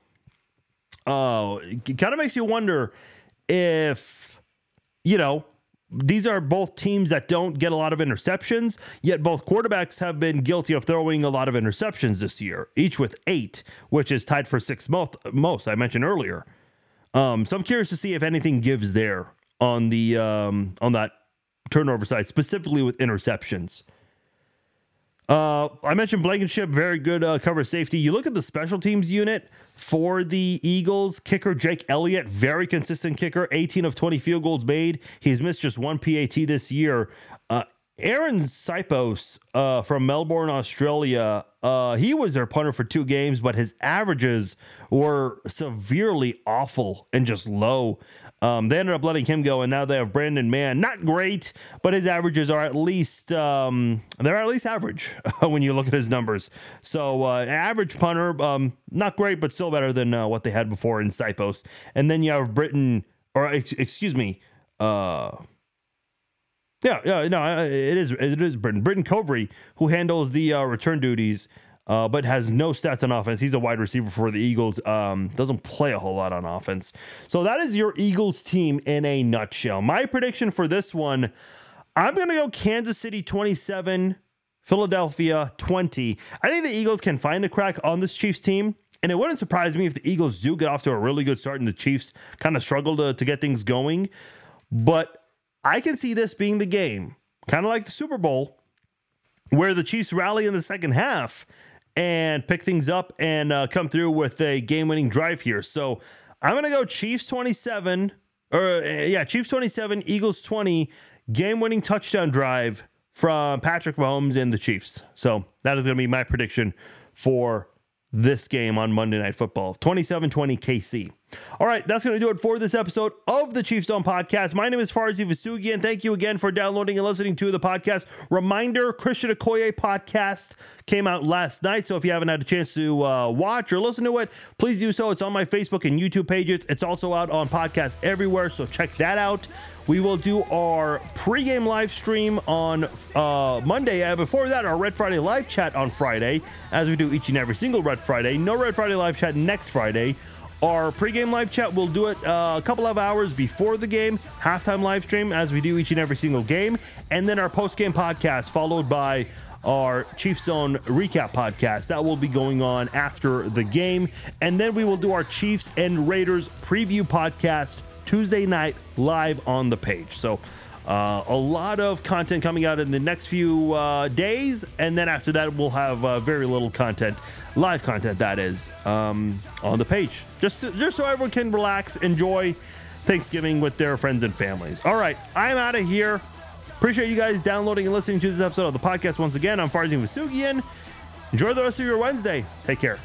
Speaker 2: uh, it kind of makes you wonder if, you know, these are both teams that don't get a lot of interceptions, yet both quarterbacks have been guilty of throwing a lot of interceptions this year, each with eight, which is tied for sixth most, most I mentioned earlier. Um, so I'm curious to see if anything gives there on the um, on that turnover side, specifically with interceptions. Uh, I mentioned Blankenship, very good uh, cover safety. You look at the special teams unit for the Eagles. Kicker Jake Elliott, very consistent kicker, 18 of 20 field goals made. He's missed just one PAT this year. Uh, Arryn Siposs uh, from Melbourne, Australia, uh, he was their punter for two games, but his averages were severely awful and just low. Um, they ended up letting him go, and now they have Braden Mann. Not great, but his averages are at least um, they're at least average [laughs] when you look at his numbers. So uh, average punter, um, not great, but still better than uh, what they had before in Siposs. And then you have Britain, or ex- excuse me, uh, yeah, yeah, no, it is it is Britain. Britain Covey, who handles the uh, return duties, uh, but has no stats on offense. He's a wide receiver for the Eagles. Um, doesn't play a whole lot on offense. So that is your Eagles team in a nutshell. My prediction for this one, I'm gonna go Kansas City 27, Philadelphia 20. I think the Eagles can find a crack on this Chiefs team. And it wouldn't surprise me if the Eagles do get off to a really good start and the Chiefs kind of struggle to, to get things going. But I can see this being the game, kind of like the Super Bowl, where the Chiefs rally in the second half and pick things up and uh, come through with a game winning drive here. So I'm going to go Chiefs 27, or uh, yeah, Chiefs 27, Eagles 20, game winning touchdown drive from Patrick Mahomes and the Chiefs. So that is going to be my prediction for this game on Monday Night Football 27 20 KC. All right, that's going to do it for this episode of the Chiefs Zone podcast. My name is Farzin Vasheghani. Thank you again for downloading and listening to the podcast. Reminder Christian Okoye podcast came out last night. So if you haven't had a chance to uh, watch or listen to it, please do so. It's on my Facebook and YouTube pages. It's also out on podcast everywhere. So check that out. We will do our pregame live stream on uh, Monday. Uh, before that, our Red Friday live chat on Friday, as we do each and every single Red Friday. No Red Friday live chat next Friday. Our pregame live chat, we'll do it uh, a couple of hours before the game, halftime live stream, as we do each and every single game. And then our postgame podcast, followed by our Chiefs Zone recap podcast. That will be going on after the game. And then we will do our Chiefs and Raiders preview podcast Tuesday night live on the page. So, uh, a lot of content coming out in the next few uh, days, and then after that, we'll have uh, very little content, live content that is, um, on the page, just to, just so everyone can relax, enjoy Thanksgiving with their friends and families. All right, I'm out of here. Appreciate you guys downloading and listening to this episode of the podcast once again. I'm Farzin Vasheghani. Enjoy the rest of your Wednesday. Take care.